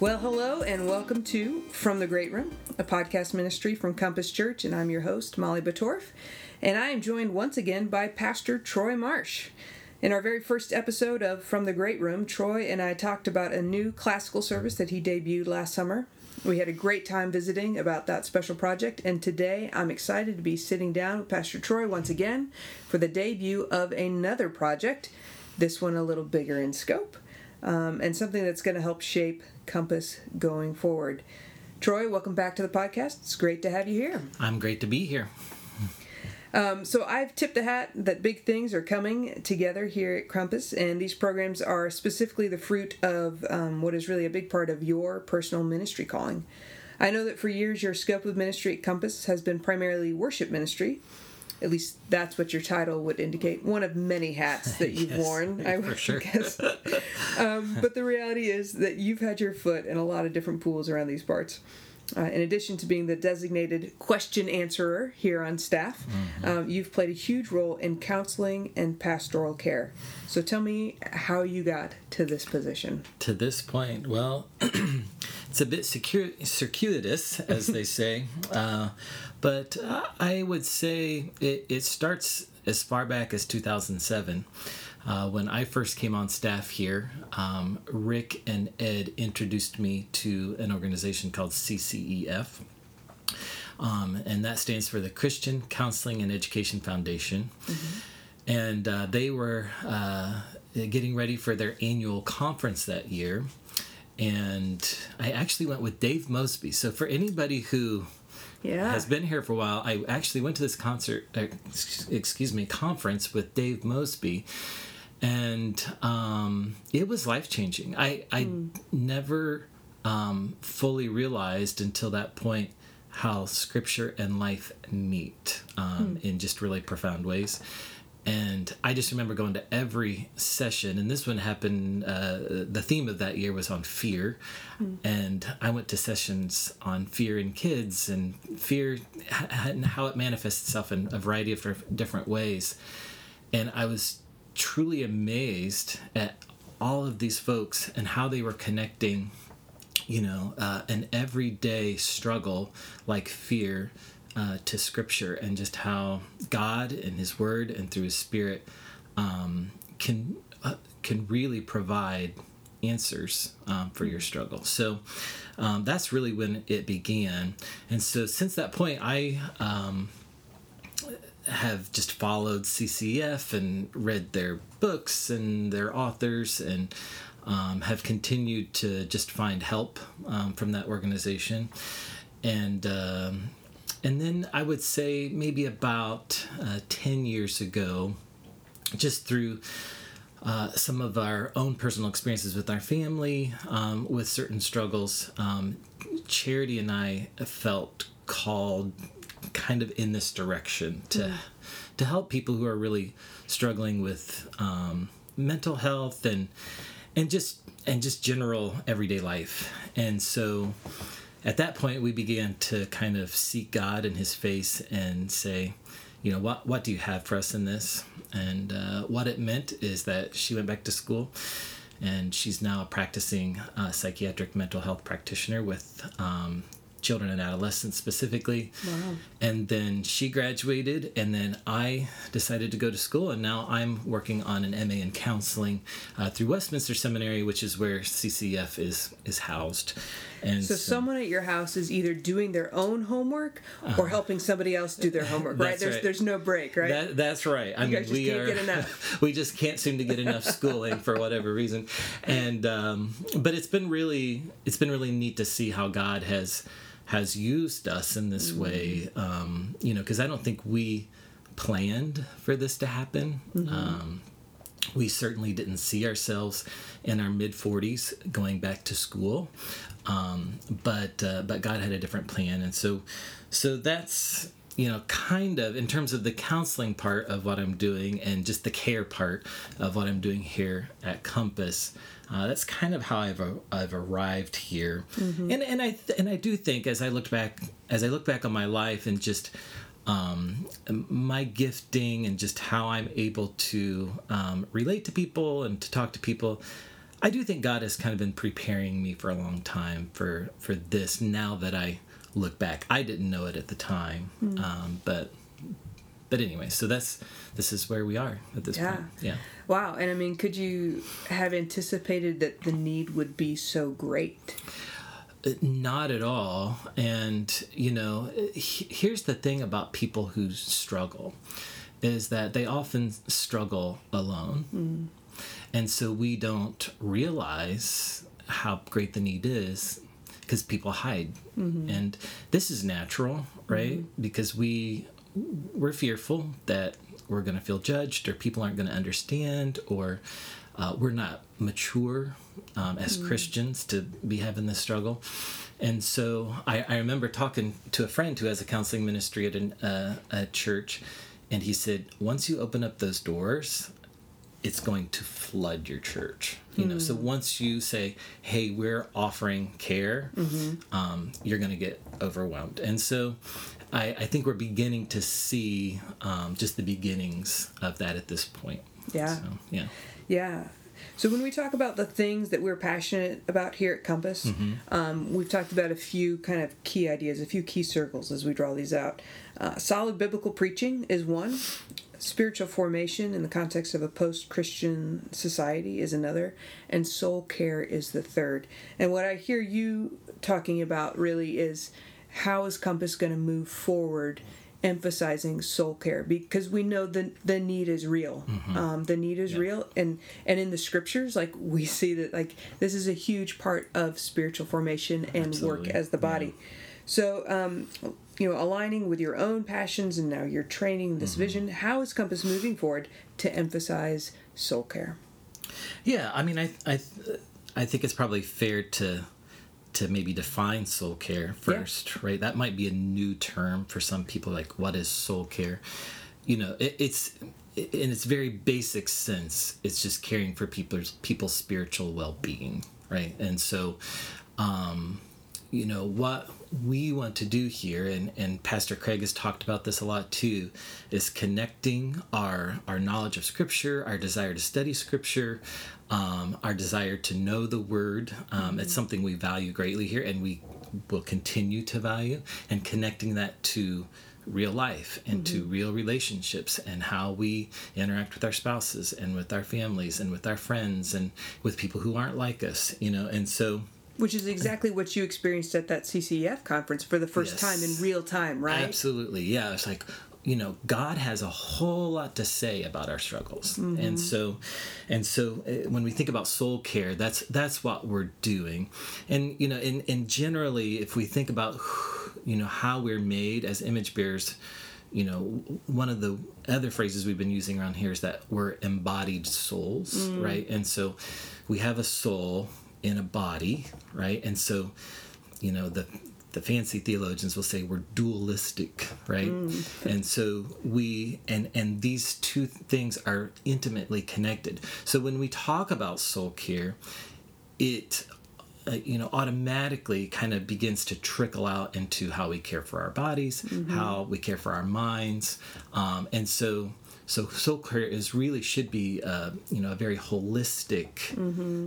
Well, hello and welcome to From the Great Room, a podcast ministry from Compass Church, and I'm your host, Molly Batorf. And I am joined once again by Pastor Troy Marsh. In our very first episode of From the Great Room, Troy and I talked about a new classical service that he debuted last summer. We had a great time visiting about that special project, and today I'm excited to be sitting down with Pastor Troy once again for the debut of another project, this one a little bigger in scope, um, and something that's going to help shape Compass going forward. Troy, welcome back to the podcast. It's great to have you here. I'm great to be here. Um, so I've tipped the hat that big things are coming together here at Compass, and these programs are specifically the fruit of um, what is really a big part of your personal ministry calling. I know that for years your scope of ministry at Compass has been primarily worship ministry. At least that's what your title would indicate. One of many hats that you've Yes, worn, I for would sure. guess. um, but the reality is that you've had your foot in a lot of different pools around these parts. Uh, in addition to being the designated question answerer here on staff, um, you've played a huge role in counseling and pastoral care. So tell me how you got to this position. To this point, well, it's a bit circu- circuitous, as they say, uh, but uh, I would say it, it starts as far back as 2007. Uh, when I first came on staff here, um, Rick and Ed introduced me to an organization called CCEF. Um, and that stands for the Christian Counseling and Education Foundation. And uh, they were uh, getting ready for their annual conference that year. And I actually went with Dave Mosby. So, for anybody who Yeah. has been here for a while, I actually went to this concert, uh, excuse me, conference with Dave Mosby, and um, it was life changing. I I never um, fully realized until that point how Scripture and life meet um, in just really profound ways. And I just remember going to every session, and this one happened. Uh, the theme of that year was on fear, and I went to sessions on fear in kids and fear and how it manifests itself in a variety of different ways. And I was truly amazed at all of these folks and how they were connecting you know, uh, an everyday struggle like fear uh, to Scripture, and just how God and His Word and through His Spirit um, can uh, can really provide answers um, for your struggle. So um, that's really when it began, and so since that point, I. Um, have just followed CCEF and read their books and their authors and um, have continued to just find help um, from that organization. And um, and then I would say maybe about uh, 10 years ago, just through uh, some of our own personal experiences with our family, um, with certain struggles, um, Charity and I felt called kind of in this direction to to help people who are really struggling with um, mental health and and just and just general everyday life. And so at that point we began to kind of seek God in his face and say, you know, what what do you have for us in this? And uh, what it meant is that she went back to school and she's now a practicing uh, psychiatric mental health practitioner with um, children and adolescents specifically. And then she graduated, and then I decided to go to school, and now I'm working on an MA in counseling uh, through Westminster Seminary, which is where CCEF is is housed. And So someone at your house is either doing their own homework or helping somebody else do their homework, right? There's right. there's no break, right? That, that's right. I mean, guys just we can't are. get enough. we just can't seem to get enough schooling for whatever reason, and um, but it's been really it's been really neat to see how God has has used us in this way. Um, you know, because I don't think we planned for this to happen. Um, we certainly didn't see ourselves in our mid 40s going back to school um, but uh, but God had a different plan and so so that's you know kind of in terms of the counseling part of what I'm doing and just the care part of what I'm doing here at Compass uh, that's kind of how I've, I've arrived here and and I th- and I do think as I looked back as I look back on my life and just um, my gifting and just how I'm able to um, relate to people and to talk to people. I do think God has kind of been preparing me for a long time for for this. Now that I look back, I didn't know it at the time, Hmm. um, but but anyway, so that's this is where we are at this Yeah. point. Yeah. Wow. And I mean, could you have anticipated that the need would be so great? Uh, Not at all. And, you know, he- here's the thing about people who struggle is that they often struggle alone. And so we don't realize how great the need is because people hide. And this is natural, right? Because we we're fearful that we're going to feel judged or people aren't going to understand or uh, we're not mature um, as Christians to be having this struggle. And so I, I remember talking to a friend who has a counseling ministry at an, uh, a church, and he said, once you open up those doors, it's going to flood your church. You know, so once you say, "Hey, we're offering care," um, you're going to get overwhelmed. And so, I, I think we're beginning to see um, just the beginnings of that at this point. Yeah. So, yeah. Yeah. So when we talk about the things that we're passionate about here at Compass, um, we've talked about a few kind of key ideas, a few key circles as we draw these out. Uh, solid biblical preaching is one. Spiritual formation in the context of a post-Christian society is another, and soul care is the third. And what I hear you talking about really is how is Compass going to move forward emphasizing soul care? Because we know the the need is real. Um, the need is real and and in the scriptures like we see that like this is a huge part of spiritual formation and work as the body. So um you know aligning with your own passions and now you're training this vision how is compass moving forward to emphasize soul care Yeah, I mean, I, I, I think it's probably fair to, to maybe define soul care first, right? That might be a new term for some people. Like, what is soul care? You know, it, it's in its very basic sense, it's just caring for people's people's spiritual well being, right? And so, um, you know what we want to do here and, and pastor craig has talked about this a lot too is connecting our our knowledge of scripture our desire to study scripture um, our desire to know the word. Um, it's something we value greatly here and we will continue to value and connecting that to real life and to real relationships and how we interact with our spouses and with our families and with our friends and with people who aren't like us you know and so which is exactly what you experienced at that ccef conference for the first Yes. time in real time right Absolutely. Yeah. It's like, you know, God has a whole lot to say about our struggles. And so and so uh, when we think about soul care, that's that's what we're doing. And you know, and and generally if we think about you know how we're made as image bearers, you know, one of the other phrases we've been using around here is that we're embodied souls, right? And so we have a soul in a body, right? And so, you know, the the fancy theologians will say we're dualistic, right? And so we and and these two things are intimately connected. So when we talk about soul care, it uh, you know automatically kind of begins to trickle out into how we care for our bodies how we care for our minds um, and so so soul care is really should be uh, you know a very holistic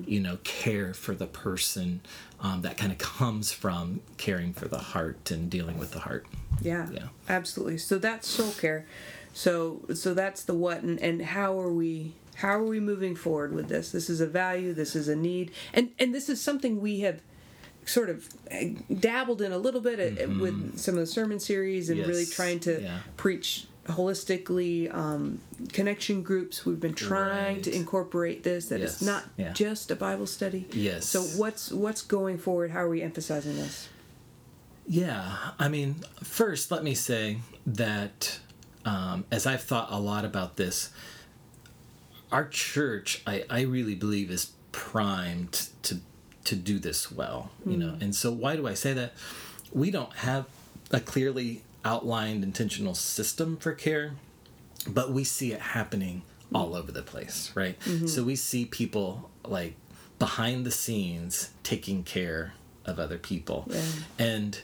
you know care for the person um, that kind of comes from caring for the heart and dealing with the heart Yeah, Yeah. absolutely. So that's soul care. So so that's the what and, and how are we how are we moving forward with this? This is a value. This is a need, and and this is something we have sort of eh, dabbled in a little bit at, with some of the sermon series and really Mm-hmm. Trying to Yeah. preach holistically um, connection groups we've been trying to incorporate this that it's not Yeah. just a bible study Yes. so what's what's going forward how are we emphasizing this Yeah, I mean, first, let me say that um, as I've thought a lot about this, our church, I, I really believe, is primed to to do this well. You know, and so why do I say that? We don't have a clearly outlined intentional system for care, but we see it happening all over the place, right? So we see people like behind the scenes taking care of other people, Yeah. and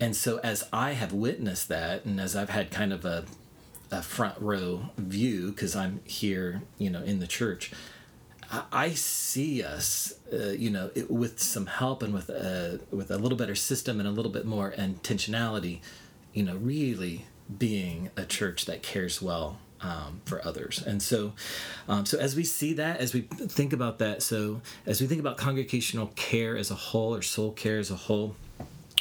and so as I have witnessed that, and as I've had kind of a a front row view because I'm here, you know, in the church. I, I see us, uh, you know, it, with some help and with a with a little better system and a little bit more intentionality, you know, really being a church that cares well um, for others. And so, um, so as we see that, as we think about that, so as we think about congregational care as a whole or soul care as a whole,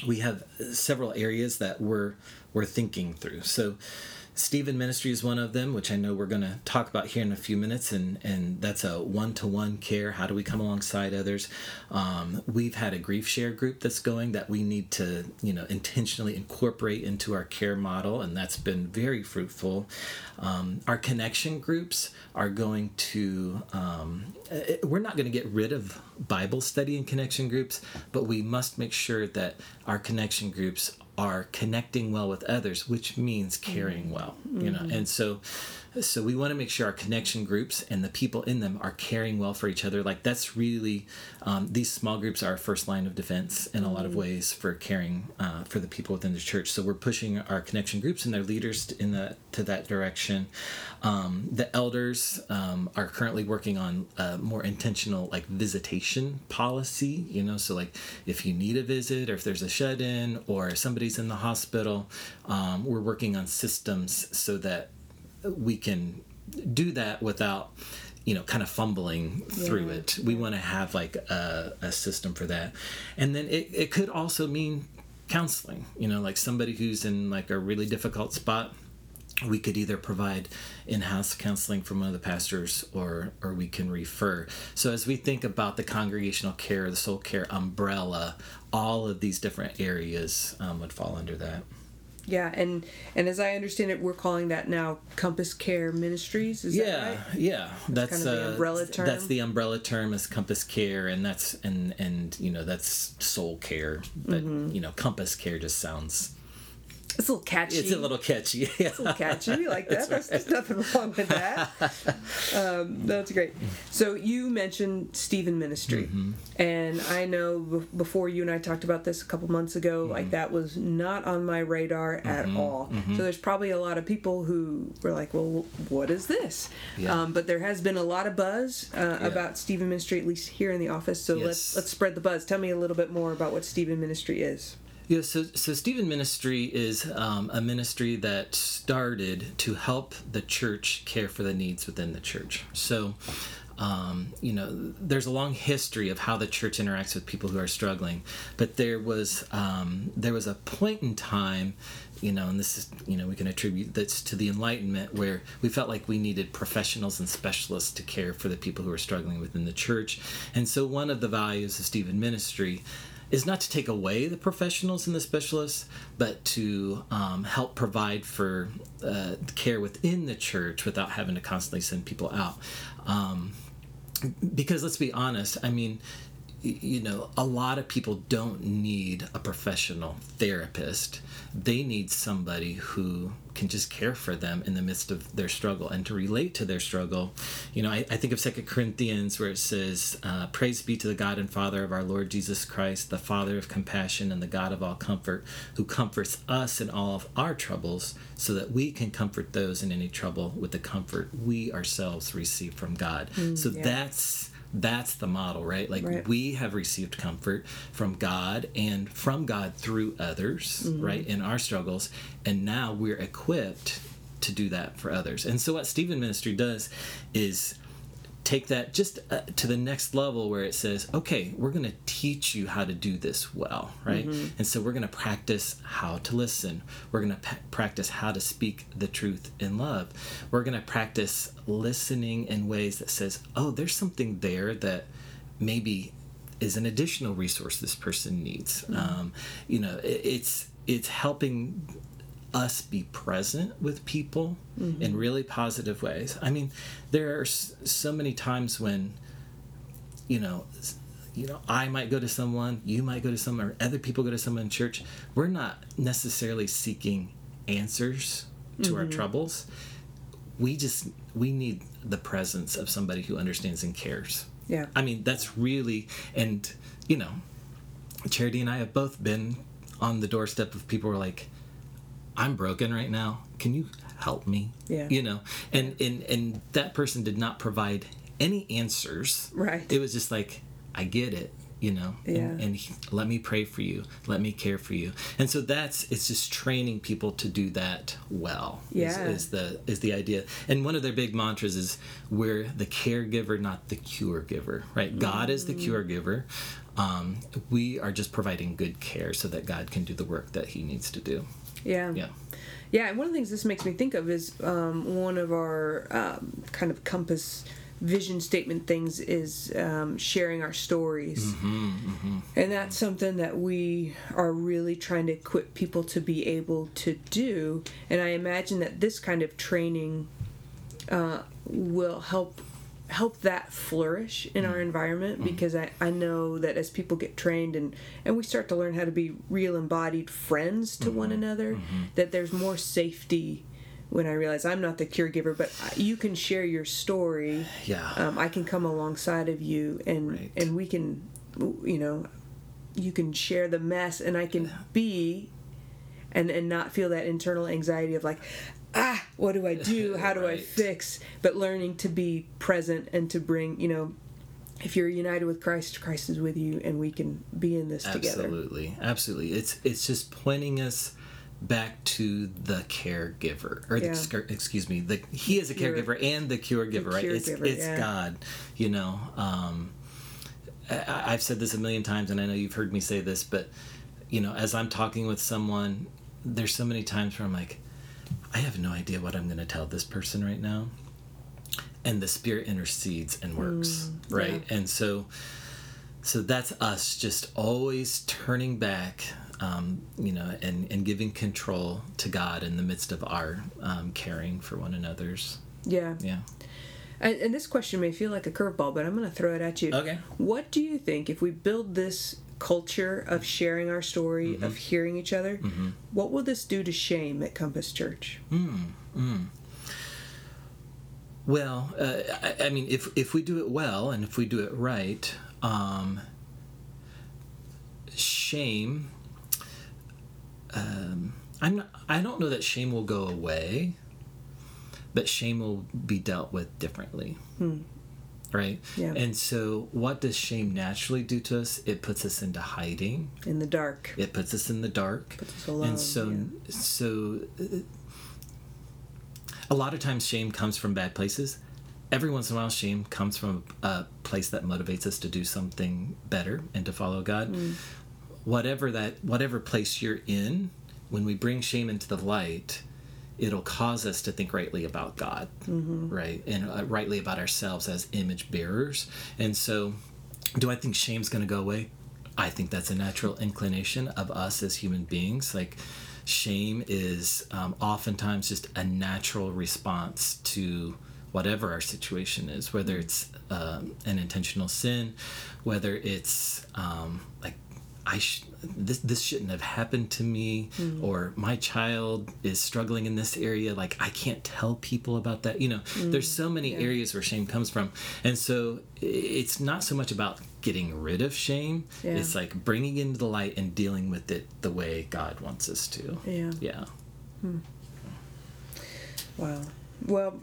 we have several areas that we're we're thinking through. So Stephen Ministry is one of them, which I know we're going to talk about here in a few minutes, and and that's a one-to-one care. How do we come alongside others? Um, we've had a grief share group that's going that we need to you know intentionally incorporate into our care model, and that's been very fruitful. Um, our connection groups are going to um, eh, we're not going to get rid of Bible study and connection groups, but we must make sure that our connection groups are connecting well with others, which means caring mm-hmm. well, you know. Mm-hmm. And so so we want to make sure our connection groups and the people in them are caring well for each other. Like that's really um, these small groups are our first line of defense in a lot of mm-hmm. ways for caring uh, for the people within the church. So we're pushing our connection groups and their leaders in the to that direction. Um, the elders um, are currently working on a more intentional like visitation policy. You know, so like if you need a visit or if there's a shut in or somebody's in the hospital, um, we're working on systems so that we can do that without you know kind of fumbling yeah. through it. We want to have like a, a system for that. And then it, it could also mean counseling you know like somebody who's in like a really difficult spot. We could either provide in-house counseling from one of the pastors or or we can refer. So as we think about the congregational care the soul care umbrella all of these different areas um, would fall under that yeah, and and as I understand it, we're calling that now Compass Care Ministries. Is yeah, that right? yeah, that's, that's kind of the uh, umbrella term. That's the umbrella term is Compass Care, and that's and and you know that's Soul Care, but mm-hmm. you know Compass Care just sounds it's a little catchy. It's a little catchy. Yeah. It's a little catchy. We like that. Right. There's nothing wrong with that. Um, that's great. So you mentioned Stephen Ministry, mm-hmm. and I know before you and I talked about this a couple months ago, mm-hmm. like that was not on my radar at mm-hmm. all. Mm-hmm. So there's probably a lot of people who were like, "Well, what is this?" Yeah. Um, but there has been a lot of buzz uh, yeah. about Stephen Ministry, at least here in the office. So yes. let's let's spread the buzz. Tell me a little bit more about what Stephen Ministry is. Yeah, so so Stephen Ministry is um, a ministry that started to help the church care for the needs within the church. So, um, you know, there's a long history of how the church interacts with people who are struggling, but there was um, there was a point in time you know, and this is, you know, we can attribute this to the Enlightenment where we felt like we needed professionals and specialists to care for the people who are struggling within the church. And so, one of the values of Stephen Ministry is not to take away the professionals and the specialists, but to um, help provide for uh, care within the church without having to constantly send people out. Um, because let's be honest, I mean, you know, a lot of people don't need a professional therapist. They need somebody who can just care for them in the midst of their struggle and to relate to their struggle. You know, I, I think of Second Corinthians where it says, uh, Praise be to the God and Father of our Lord Jesus Christ, the Father of compassion and the God of all comfort, who comforts us in all of our troubles, so that we can comfort those in any trouble with the comfort we ourselves receive from God. Mm, so yeah. that's that's the model, right? Like right. we have received comfort from God and from God through others, mm-hmm. right, in our struggles. And now we're equipped to do that for others. And so what Stephen Ministry does is take that just uh, to the next level where it says, okay, we're going to teach you how to do this well, right? Mm-hmm. And so we're going to practice how to listen. We're going to p- practice how to speak the truth in love. We're going to practice listening in ways that says, oh, there's something there that maybe is an additional resource this person needs. Mm-hmm. Um, you know, it, it's it's helping us be present with people mm-hmm. in really positive ways. I mean, there are so many times when, you know, you know, I might go to someone, you might go to someone, or other people go to someone in church. We're not necessarily seeking answers to mm-hmm. our troubles. We just we need the presence of somebody who understands and cares. Yeah. I mean, that's really and you know, Charity and I have both been on the doorstep of people who are like, I'm broken right now. Can you help me? Yeah. You know, and and and that person did not provide any answers. Right. It was just like, I get it, you know, Yeah. and, and he, let me pray for you, let me care for you, and so that's it's just training people to do that well. is- Yeah. is, the is the idea, and one of their big mantras is we're the caregiver, not the cure giver. Right? God is the cure giver. Um, we are just providing good care so that God can do the work that He needs to do. Yeah. Yeah. Yeah, and one of the things this makes me think of is um, one of our um, kind of compass vision statement things is um, sharing our stories. And that's something that we are really trying to equip people to be able to do. And I imagine that this kind of training uh, will help help that flourish in our mm-hmm. environment mm-hmm. because I, I know that as people get trained and, and we start to learn how to be real embodied friends to one mm-hmm. another, that there's more safety when I realize I'm not the cure giver, but you can share your story. Yeah. Um, I can come alongside of you and Right. and we can, you know, you can share the mess and I can be and and not feel that internal anxiety of like ah what do i do how do i fix but learning to be present and to bring you know if you're united with christ christ is with you and we can be in this together Absolutely, absolutely. It's it's just pointing us back to the caregiver, or Yeah. sc- excuse me, the he is a caregiver and the cure giver, right? Cure It's caregiver, it's yeah. God, you know. Um, I, I've said this a million times, and I know you've heard me say this, but you know, as I'm talking with someone, there's so many times where I'm like, I have no idea what I'm going to tell this person right now, and the Spirit intercedes and works, right? And so so that's us just always turning back um, you know and, and giving control to god in the midst of our um, caring for one another's. Yeah. Yeah. And, and this question may feel like a curveball but i'm going to throw it at you. Okay. what do you think if we build this culture of sharing our story Mm-hmm. of hearing each other what will this do to shame at compass church? Well uh, I, I mean if if we do it well and if we do it right um, shame um, i'm not i don't know that shame will go away but shame will be dealt with differently right? Yeah. and so what does shame naturally do to us? It puts us into hiding. In the dark. It puts us in the dark. Puts us alone, and so so uh, a lot of times shame comes from bad places. Every once in a while shame comes from a place that motivates us to do something better and to follow god. Mm. whatever that whatever place you're in when we bring shame into the light it'll cause us to think rightly about god Mm-hmm. right? And uh, rightly about ourselves as image bearers. And so do i think shame's going to go away? I think that's a natural inclination of us as human beings. Like shame is um, oftentimes just a natural response to whatever our situation is whether it's um, an intentional sin whether it's um, like I sh- this this shouldn't have happened to me, hmm. or my child is struggling in this area. Like I can't tell people about that. You know, hmm. there's so many areas where shame comes from, and so it's not so much about getting rid of shame. Yeah. It's like bringing into the light and dealing with it the way God wants us to. Yeah. Yeah. Hmm. Wow. Well,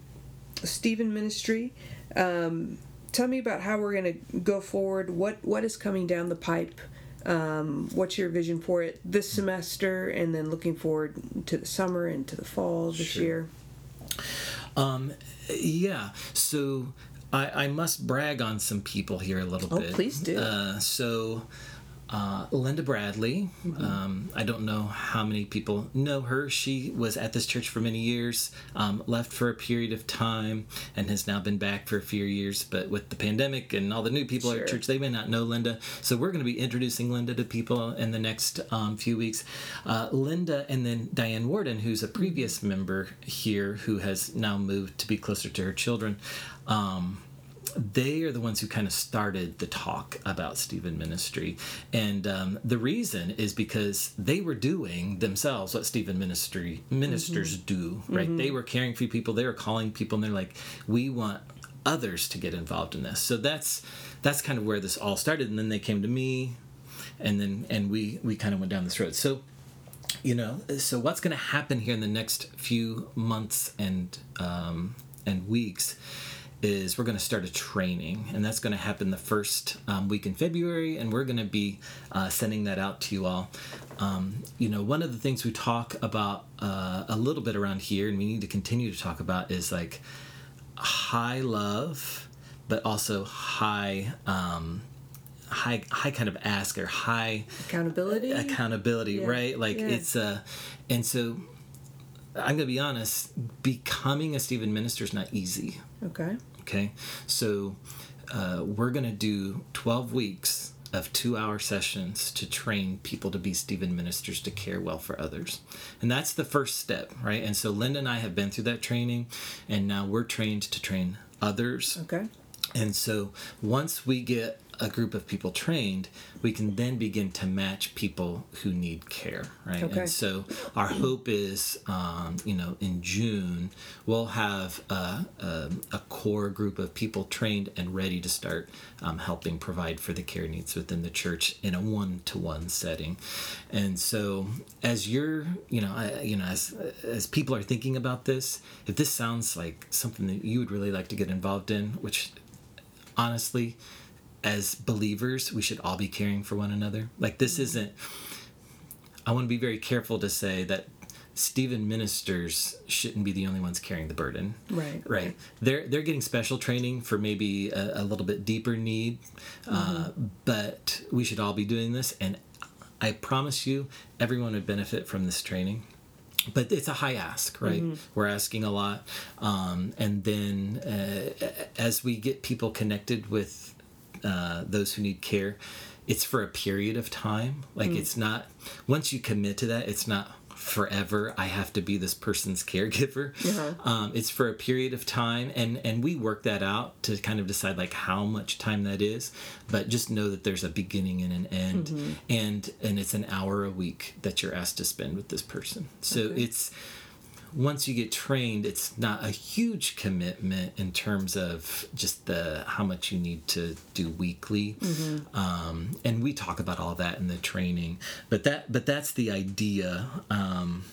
Stephen Ministry, um, tell me about how we're going to go forward. What What is coming down the pipe? Um, what's your vision for it this semester, and then looking forward to the summer and to the fall this Sure. year? Um, yeah. So I, I must brag on some people here a little Oh, bit. please do. Uh, so uh, Linda Bradley. Mm-hmm. Um, I don't know how many people know her. She was at this church for many years, um, left for a period of time, and has now been back for a few years. But with the pandemic and all the new people Sure. at church, they may not know Linda. So we're going to be introducing Linda to people in the next um, few weeks. Uh, Linda and then Diane Warden, who's a previous member here who has now moved to be closer to her children. Um, they are the ones who kind of started the talk about Stephen Ministry. And um, the reason is because they were doing themselves what Stephen Ministry ministers do, right? They were caring for people, they were calling people, and they're like, we want others to get involved in this. So that's that's kind of where this all started. And then they came to me, and then and we we kind of went down this road. So you know so what's going to happen here in the next few months and um, and weeks is we're going to start a training, and that's going to happen the first um, week in February, and we're going to be uh, sending that out to you all. Um, you know, one of the things we talk about uh, a little bit around here, and we need to continue to talk about, is like high love, but also high. Um, high high kind of ask or high accountability accountability Yeah, right like yeah. it's uh and so i'm gonna be honest becoming a stephen minister is not easy. Okay. Okay? So uh, we're gonna do 12 weeks of two hour sessions to train people to be stephen ministers to care well for others. And that's the first step right? And so linda and i have been through that training and now we're trained to train others. Okay. And so once we get a group of people trained, we can then begin to match people who need care, right? Okay. And so our hope is, um, you know, in June, we'll have a, a, a core group of people trained and ready to start um, helping provide for the care needs within the church in a one-to-one setting. And so as you're, you know, I, you know, as as people are thinking about this, if this sounds like something that you would really like to get involved in, which honestly, as believers, we should all be caring for one another. Like this isn't. I want to be very careful to say that Stephen ministers shouldn't be the only ones carrying the burden. Right, Right. They're they're getting special training for maybe a, a little bit deeper need, uh, but we should all be doing this. And I promise you, everyone would benefit from this training but it's a high ask, right? We're asking a lot, um, and then uh, as we get people connected with uh, those who need care, it's for a period of time. Like it's not once you commit to that, it's not forever. I have to be this person's caregiver. Um, it's for a period of time, and and we work that out to kind of decide like how much time that is. But just know that there's a beginning and an end, Mm-hmm. and and it's an hour a week that you're asked to spend with this person. So Okay. it's once you get trained, it's not a huge commitment in terms of just the how much you need to do weekly, um, and we talk about all that in the training. But that but that's the idea. Um,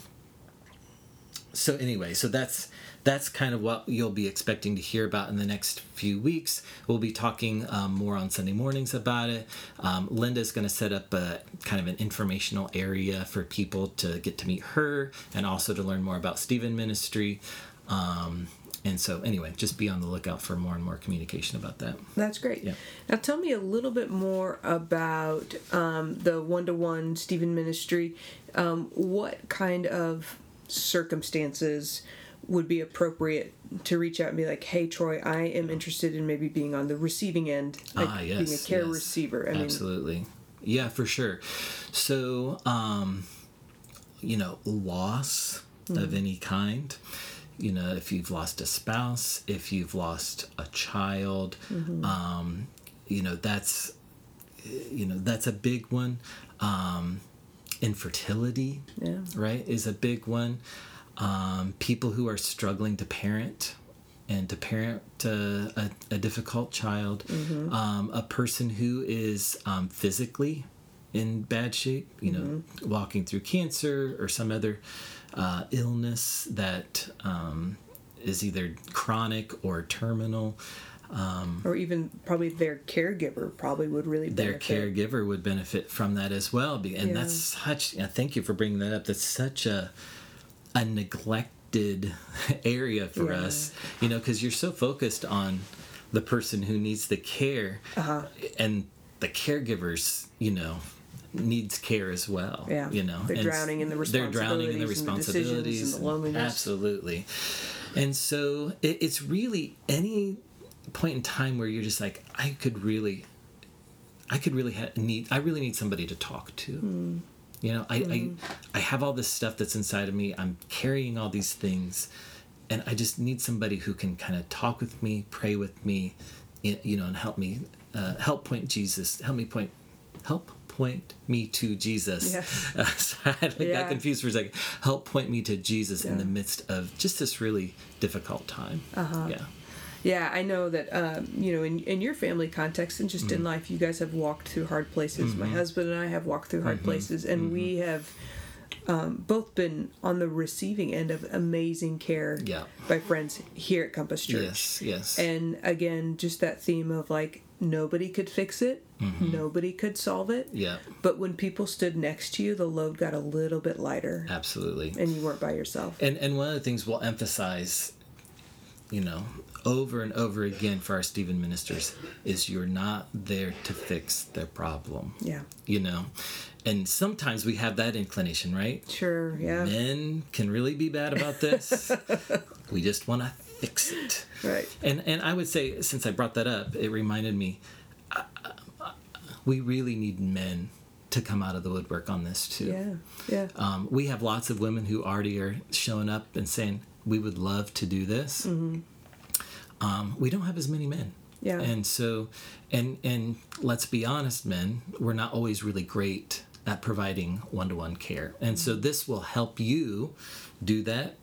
so anyway, so that's that's kind of what you'll be expecting to hear about in the next few weeks. We'll be talking um, more on Sunday mornings about it. Um, Linda's going to set up a kind of an informational area for people to get to meet her and also to learn more about Stephen Ministry. Um, and so, anyway, just be on the lookout for more and more communication about that. That's great. Yeah. Now tell me a little bit more about um, the one-to-one Stephen ministry. Um, what kind of circumstances would be appropriate to reach out and be like, "Hey, Troy, I am interested in maybe being on the receiving end, like ah, being a care yes. receiver." I mean, Absolutely. Yeah, for sure. So, um, you know, loss of any kind. You know, if you've lost a spouse, if you've lost a child, um, you know, that's, you know, that's a big one. Um, infertility, yeah, right, is a big one. Um, people who are struggling to parent and to parent uh, a, a difficult child, um, a person who is um, physically in bad shape, you know, walking through cancer or some other uh, illness that um, is either chronic or terminal. Um, or even probably their caregiver probably would really their caregiver would benefit from that as well Be- and Yeah. that's such thank you for bringing that up that's such a a neglected area for Yeah. us you know because you're so focused on the person who needs the care Uh-huh. and the caregivers you know needs care as well Yeah. you know They're And drowning in the they're drowning in the responsibilities and the and the loneliness. absolutely and so it, it's really any point in time where you're just like i could really I could really ha- need. I really need somebody to talk to. Hmm. You know, I, I I have all this stuff that's inside of me. I'm carrying all these things, and I just need somebody who can kind of talk with me, pray with me, you know, and help me, uh, help point Jesus, help me point, help point me to Jesus. Yes. Uh, so I Yeah. got confused for a second. Help point me to Jesus in the midst of just this really difficult time. Uh-huh. Yeah. Yeah, I know that um, you know in, in your family context and just in Mm-hmm. life, you guys have walked through hard places. My husband and I have walked through hard Mm-hmm. places, and we have um, both been on the receiving end of amazing care Yeah. by friends here at Compass Church. Yes, yes. And again, just that theme of like nobody could fix it, Mm-hmm. nobody could solve it. yeah, But when people stood next to you, the load got a little bit lighter, absolutely. and you weren't by yourself. And and one of the things we'll emphasize, you know, over and over again for our Stephen ministers is you're not there to fix their problem. Yeah, You know, and sometimes we have that inclination, right? sure. Yeah, Men can really be bad about this. we just want to fix it. right. And and I would say since I brought that up, it reminded me uh, we really need men to come out of the woodwork on this too. Yeah, yeah, Um, we have lots of women who already are showing up and saying we would love to do this. Um, we don't have as many men. Yeah. And so, and and let's be honest, men, we're not always really great at providing one-to-one care, and so this will help you do that.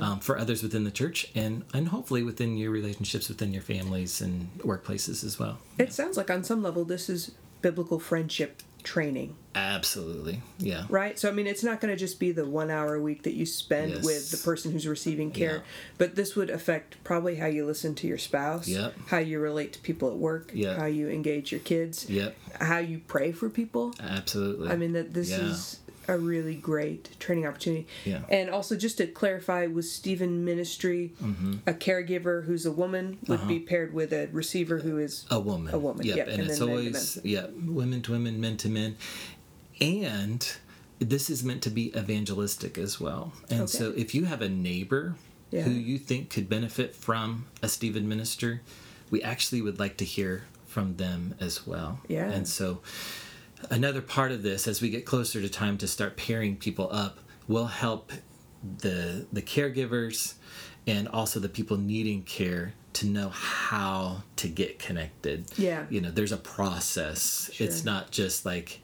Um, for others within the church and and hopefully within your relationships within your families and workplaces as well It sounds like on some level this is biblical friendship training, absolutely yeah right? So I mean, it's not going to just be the one hour a week that you spend Yes. with the person who's receiving care, Yeah. but this would affect probably how you listen to your spouse, Yep. how you relate to people at work, Yep. how you engage your kids, yep how you pray for people. absolutely I mean that this Yeah. is a really great training opportunity. Yeah. And also just to clarify with Stephen Ministry, mm-hmm. a caregiver who's a woman would be uh-huh. paired with a receiver who is a woman. A woman, Yep. yep, And, and it's then men to always yeah, women to women, men to men. And this is meant to be evangelistic as well. And so if you have a neighbor Yeah. who you think could benefit from a Stephen minister, we actually would like to hear from them as well. Yeah. And so another part of this as we get closer to time to start pairing people up will help the the caregivers and also the people needing care to know how to get connected. Yeah. You know, there's a process. Sure. It's not just like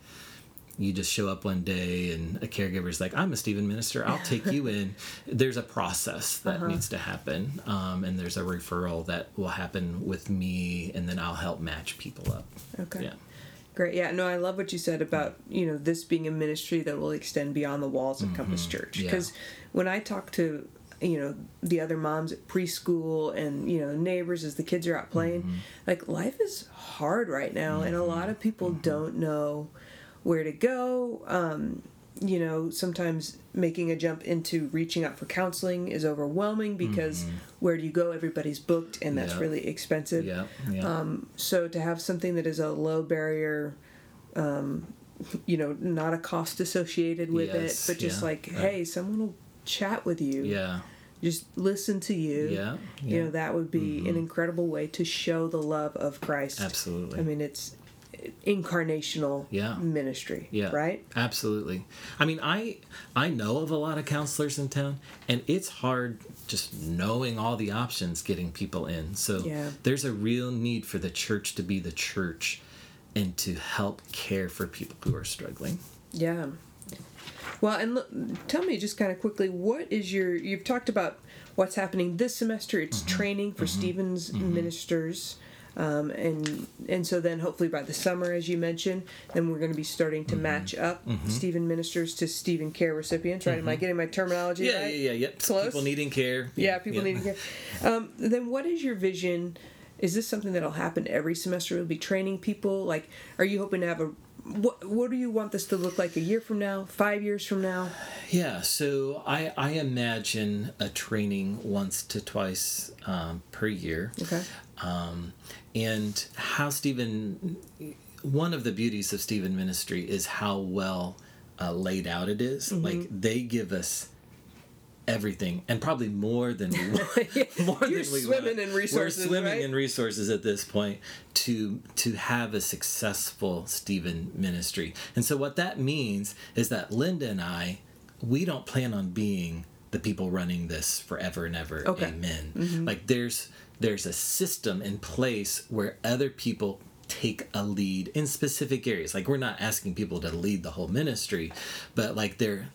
you just show up one day and a caregiver's like, I'm a Stephen minister, I'll take you in. There's a process that Uh-huh. needs to happen. Um, and there's a referral that will happen with me, and then I'll help match people up. okay. Yeah. Great. Yeah. No, I love what you said about you know this being a ministry that will extend beyond the walls of Compass Church. Mm-hmm. Yeah. Because when I talk to you know the other moms at preschool and you know neighbors as the kids are out playing, Mm-hmm. like life is hard right now, and a lot of people Mm-hmm. don't know where to go. Um, you know, sometimes making a jump into reaching out for counseling is overwhelming because where do you go? Everybody's booked, and that's Mm-hmm. Yeah. really expensive. Yeah. Yeah. Um, so to have something that is a low barrier, um, you know, not a cost associated with Yes, it, but just yeah, like, right. hey, someone will chat with you, yeah. just listen to you. Yeah. Mm-hmm. You know, that would be an incredible way to show the love of Christ. Absolutely. I mean, it's incarnational Yeah. ministry, Yeah. right? Absolutely. I mean, I I know of a lot of counselors in town, and it's hard just knowing all the options getting people in. So Yeah. there's a real need for the church to be the church and to help care for people who are struggling. Yeah. Well, and look, tell me just kind of quickly, what is your? You've talked about what's happening this semester. It's mm-hmm. training for mm-hmm. Stephen's mm-hmm. ministers, um, and and so then hopefully by the summer, as you mentioned, then we're going to be starting to match up Stephen ministers to Stephen care recipients. Right? Am I getting my terminology Yeah, right? yeah, yeah, yep. Close? People needing care. Yeah, people need to get. Um, then what is your vision? Is this something that'll happen every semester? We'll be training people. Like, are you hoping to have a what? What do you want this to look like a year from now? Five years from now? Yeah, so I I imagine a training once to twice um, per year. Okay. um, and how Stephen, one of the beauties of Stephen Ministry is how well uh, laid out it is. Mm-hmm. Like they give us everything, and probably more than we want. more You're than we swimming want. in resources, We're swimming right? in resources at this point to to have a successful Stephen Ministry. And so what that means is that Linda and I, we don't plan on being the people running this forever and ever. Okay. Amen. Mm-hmm. Like there's there's a system in place where other people take a lead in specific areas. Like we're not asking people to lead the whole ministry, but like they're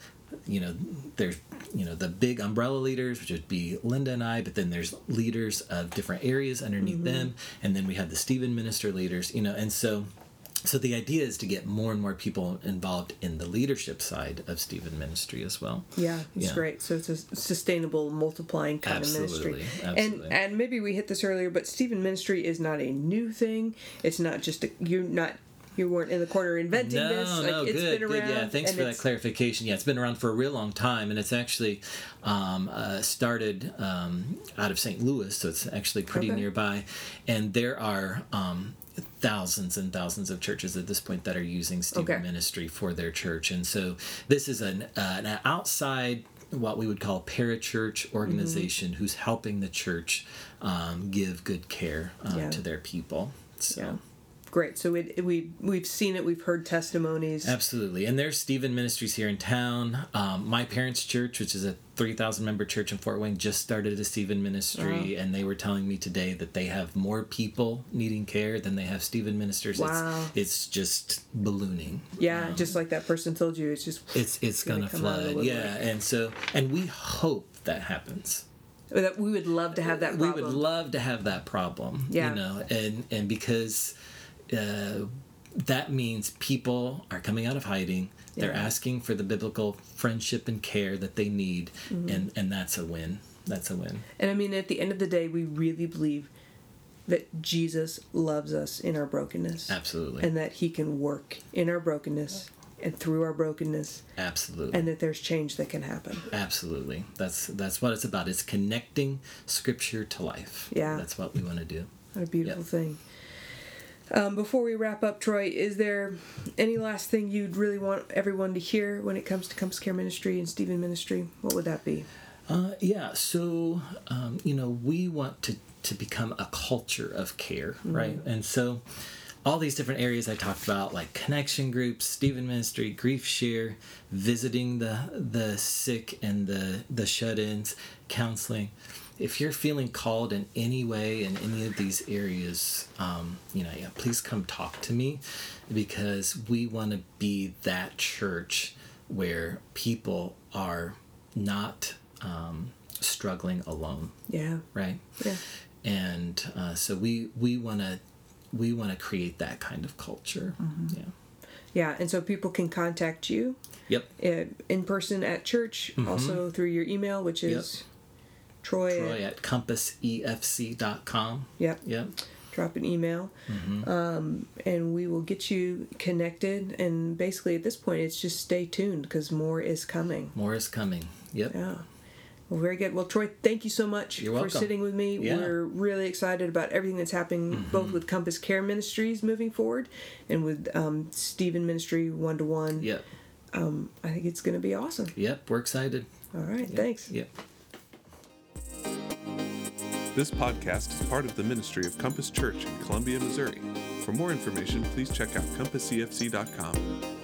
you know, there's you know the big umbrella leaders, which would be Linda and I, but then there's leaders of different areas underneath mm-hmm. them, and then we have the Stephen minister leaders, you know, and so so the idea is to get more and more people involved in the leadership side of Stephen Ministry as well. Yeah, it's Yeah. great. So it's a sustainable, multiplying kind Absolutely, of ministry. absolutely. And and maybe we hit this earlier, but Stephen Ministry is not a new thing. It's not just a, you're not you weren't in the corner inventing No, this. Like no, it's good, been good. Yeah, thanks for that clarification. Yeah, it's been around for a real long time, and it's actually um, uh, started um, out of St. Louis, so it's actually pretty Okay. nearby. And there are um, thousands and thousands of churches at this point that are using Stephen Okay. Ministry for their church, and so this is an, uh, an outside. What we would call parachurch organization Mm-hmm. who's helping the church um, give good care uh, Yeah. to their people. So. Yeah. Great. So it, we we've seen it. We've heard testimonies. Absolutely. And there's Stephen Ministries here in town. Um, my parents' church, which is a 3,000 member church in Fort Wayne, just started a Stephen Ministry. And they were telling me today that they have more people needing care than they have Stephen Ministers. Wow. It's, it's just ballooning. Yeah, just like that person told you, it's just It's, it's gonna going to come out of the flood. Yeah. And so, and we hope that happens. that we would love to have that we would love to have that problem Yeah. you know and and because uh, that means people are coming out of hiding they're asking for the biblical friendship and care that they need Mm-hmm. and and that's a win that's a win And I mean, at the end of the day, we really believe that Jesus loves us in our brokenness. absolutely And that he can work in our brokenness and through our brokenness, absolutely and that there's change that can happen. absolutely that's that's what it's about it's connecting scripture to life Yeah. that's what we want to do What a beautiful Yep. thing. Um, before we wrap up, Troy, is there any last thing you'd really want everyone to hear when it comes to Compass Care Ministry and Stephen Ministry? What would that be? Uh, yeah, so um, you know we want to to become a culture of care, right? And so all these different areas I talked about, like connection groups, Stephen Ministry, Grief Share, visiting the the sick and the the shut-ins, counseling. If you're feeling called in any way in any of these areas, um, you know, yeah, please come talk to me because we want to be that church where people are not um, struggling alone, Yeah. right? Yeah. And uh, so we we want to we want to create that kind of culture. Mm-hmm. Yeah. Yeah. And so people can contact you Yep. in person at church, also through your email, which is Troy. Troy at compassefc.com. Yep. Yep. Drop an email, Mm-hmm. um, and we will get you connected. And basically, at this point, it's just stay tuned because more is coming. More is coming. Yep. Yeah. Well, very good. Well, Troy, thank you so much for sitting with me. Yeah. Mm-hmm. We're really excited about everything that's happening, both with Compass Care Ministries moving forward and with um, Stephen Ministry one to one. Yep. I think it's going to be awesome. Yep. We're excited. All right. Thanks. Yep. This podcast is part of the ministry of Compass Church in Columbia, Missouri. For more information, please check out compasscfc.com.